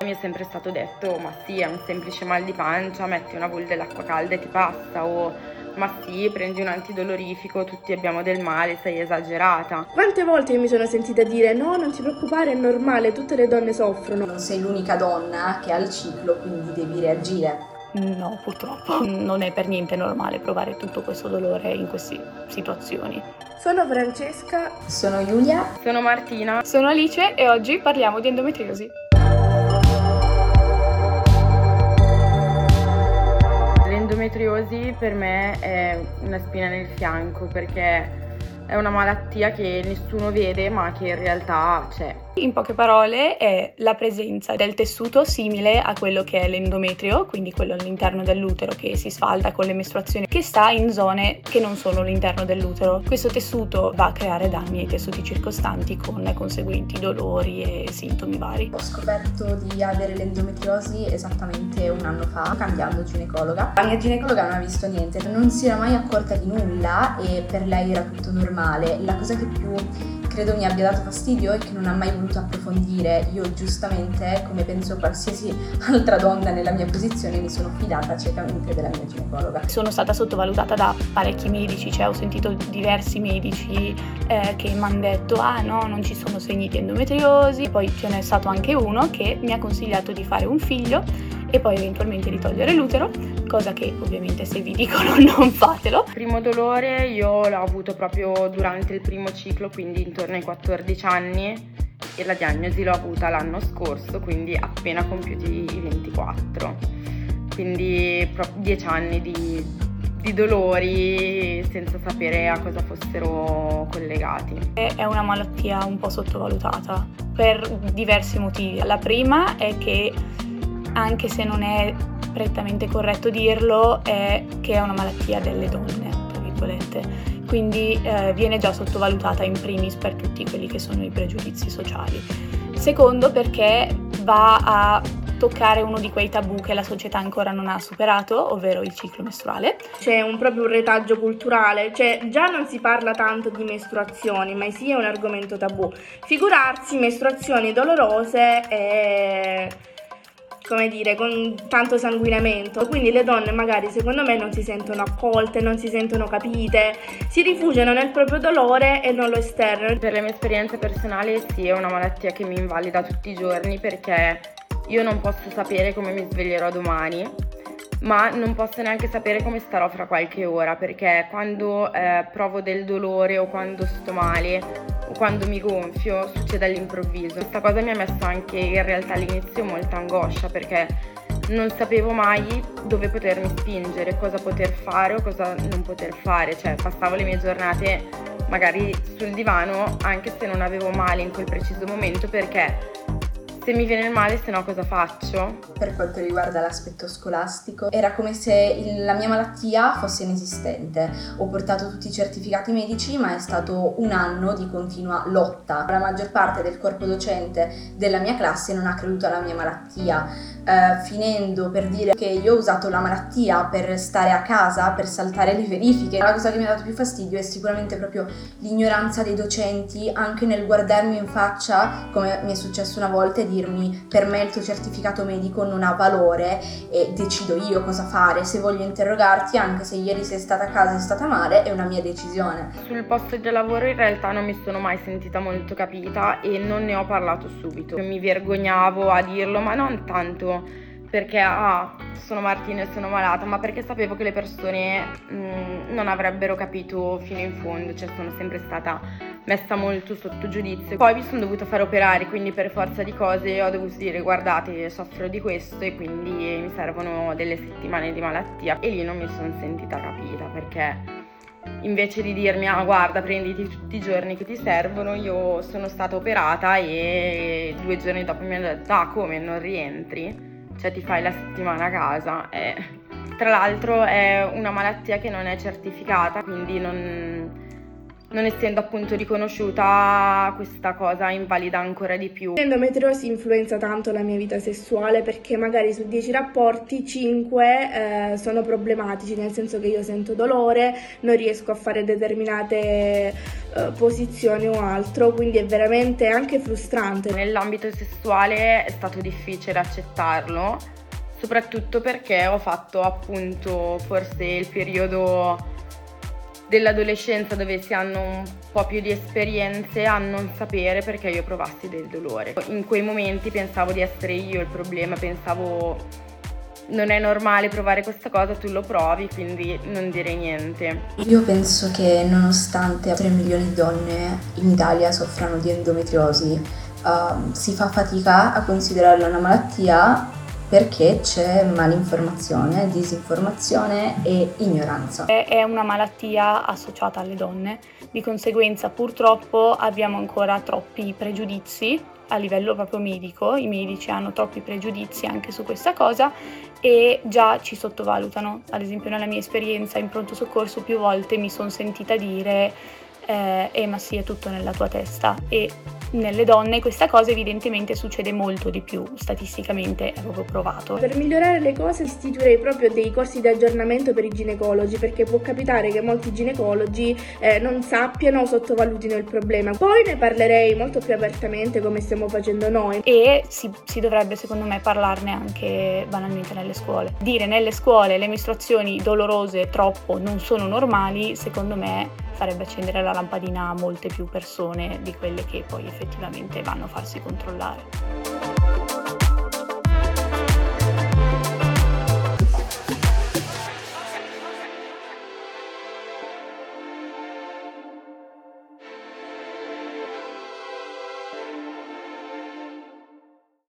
Mi è sempre stato detto, ma sì, è un semplice mal di pancia, metti una bolla dell'acqua calda e ti passa, o ma sì, prendi un antidolorifico, tutti abbiamo del male, sei esagerata. Quante volte mi sono sentita dire no, non ti preoccupare, è normale, tutte le donne soffrono. Non sei l'unica donna che ha il ciclo, quindi devi reagire. No, purtroppo non è per niente normale provare tutto questo dolore in queste situazioni. Sono Francesca. Sono Giulia. Sono Martina. Sono Alice e oggi parliamo di endometriosi. L'endometriosi per me è una spina nel fianco perché è una malattia che nessuno vede ma che in realtà c'è. In poche parole è la presenza del tessuto simile a quello che è l'endometrio, quindi quello all'interno dell'utero che si sfalda con le mestruazioni, che sta in zone che non sono all'interno dell'utero. Questo tessuto va a creare danni ai tessuti circostanti con conseguenti dolori e sintomi vari. Ho scoperto di avere l'endometriosi esattamente un anno fa, cambiando ginecologa. La mia ginecologa non ha visto niente, non si era mai accorta di nulla e per lei era tutto normale. La cosa che più credo mi abbia dato fastidio e che non ha mai voluto approfondire. Io giustamente, come penso qualsiasi altra donna nella mia posizione, mi sono fidata ciecamente della mia ginecologa. Sono stata sottovalutata da parecchi medici, cioè ho sentito diversi medici eh, che mi hanno detto ah no, non ci sono segni di endometriosi, poi ce n'è stato anche uno che mi ha consigliato di fare un figlio e poi eventualmente di togliere l'utero, cosa che ovviamente se vi dicono non fatelo. Il primo dolore io l'ho avuto proprio durante il primo ciclo, quindi intorno ai 14 anni e la diagnosi l'ho avuta l'anno scorso, quindi appena compiuti i 24. Quindi proprio 10 anni di, di dolori senza sapere a cosa fossero collegati. È una malattia un po' sottovalutata per diversi motivi. La prima è che anche se non è prettamente corretto dirlo, è che è una malattia delle donne, tra virgolette. Quindi eh, viene già sottovalutata in primis per tutti quelli che sono i pregiudizi sociali. Secondo perché va a toccare uno di quei tabù che la società ancora non ha superato, ovvero il ciclo mestruale. C'è un proprio retaggio culturale, cioè già non si parla tanto di mestruazioni, ma sì è un argomento tabù. Figurarsi mestruazioni dolorose e come dire, con tanto sanguinamento. Quindi le donne magari secondo me non si sentono accolte, non si sentono capite, si rifugiano nel proprio dolore e non lo esternano. Per le mie esperienze personali sì, è una malattia che mi invalida tutti i giorni perché io non posso sapere come mi sveglierò domani, ma non posso neanche sapere come starò fra qualche ora perché quando eh, provo del dolore o quando sto male quando mi gonfio succede all'improvviso. Questa cosa mi ha messo anche in realtà all'inizio molta angoscia perché non sapevo mai dove potermi spingere, cosa poter fare o cosa non poter fare, cioè passavo le mie giornate magari sul divano anche se non avevo male in quel preciso momento perché se mi viene il male, se no cosa faccio? Per quanto riguarda l'aspetto scolastico, era come se il, la mia malattia fosse inesistente. Ho portato tutti i certificati medici, ma è stato un anno di continua lotta. La maggior parte del corpo docente della mia classe non ha creduto alla mia malattia, eh, finendo per dire che io ho usato la malattia per stare a casa, per saltare le verifiche. La cosa che mi ha dato più fastidio è sicuramente proprio l'ignoranza dei docenti, anche nel guardarmi in faccia, come mi è successo una volta, e di dirmi per me il tuo certificato medico non ha valore e decido io cosa fare, se voglio interrogarti anche se ieri sei stata a casa e è stata male è una mia decisione. Sul posto di lavoro in realtà non mi sono mai sentita molto capita e non ne ho parlato subito. Mi vergognavo a dirlo ma non tanto perché ah, sono Martina e sono malata, ma perché sapevo che le persone mh, mm, non avrebbero capito fino in fondo, cioè sono sempre stata messa molto sotto giudizio. Poi mi sono dovuta fare operare, quindi per forza di cose ho dovuto dire guardate soffro di questo e quindi mi servono delle settimane di malattia. E lì non mi sono sentita capita perché invece di dirmi ah guarda prenditi tutti i giorni che ti servono io sono stata operata e due giorni dopo mi hanno detto ah come? Non rientri cioè ti fai la settimana a casa. E, tra l'altro è una malattia che non è certificata, quindi non, non essendo appunto riconosciuta questa cosa invalida ancora di più. L'endometriosi influenza tanto la mia vita sessuale perché magari su 10 rapporti 5 eh, sono problematici, nel senso che io sento dolore, non riesco a fare determinate eh, posizioni o altro, quindi è veramente anche frustrante. Nell'ambito sessuale è stato difficile accettarlo, soprattutto perché ho fatto appunto forse il periodo dell'adolescenza dove si hanno un po' più di esperienze a non sapere perché io provassi del dolore. In quei momenti pensavo di essere io il problema, pensavo non è normale provare questa cosa, tu lo provi, quindi non dire niente. Io penso che nonostante 3 milioni di donne in Italia soffrano di endometriosi, uh, si fa fatica a considerarla una malattia perché c'è malinformazione, disinformazione e ignoranza. È una malattia associata alle donne, di conseguenza purtroppo abbiamo ancora troppi pregiudizi a livello proprio medico, i medici hanno troppi pregiudizi anche su questa cosa e già ci sottovalutano. Ad esempio nella mia esperienza in pronto soccorso più volte mi sono sentita dire eh, eh ma sì è tutto nella tua testa e nelle donne questa cosa evidentemente succede molto di più, statisticamente è proprio provato. Per migliorare le cose istituirei proprio dei corsi di aggiornamento per i ginecologi perché può capitare che molti ginecologi eh, non sappiano o sottovalutino il problema. Poi ne parlerei molto più apertamente come stiamo facendo noi. E si, si dovrebbe secondo me parlarne anche banalmente nelle scuole. Dire nelle scuole le mestruazioni dolorose troppo non sono normali, secondo me farebbe accendere la lampadina a molte più persone di quelle che poi effettivamente vanno a farsi controllare.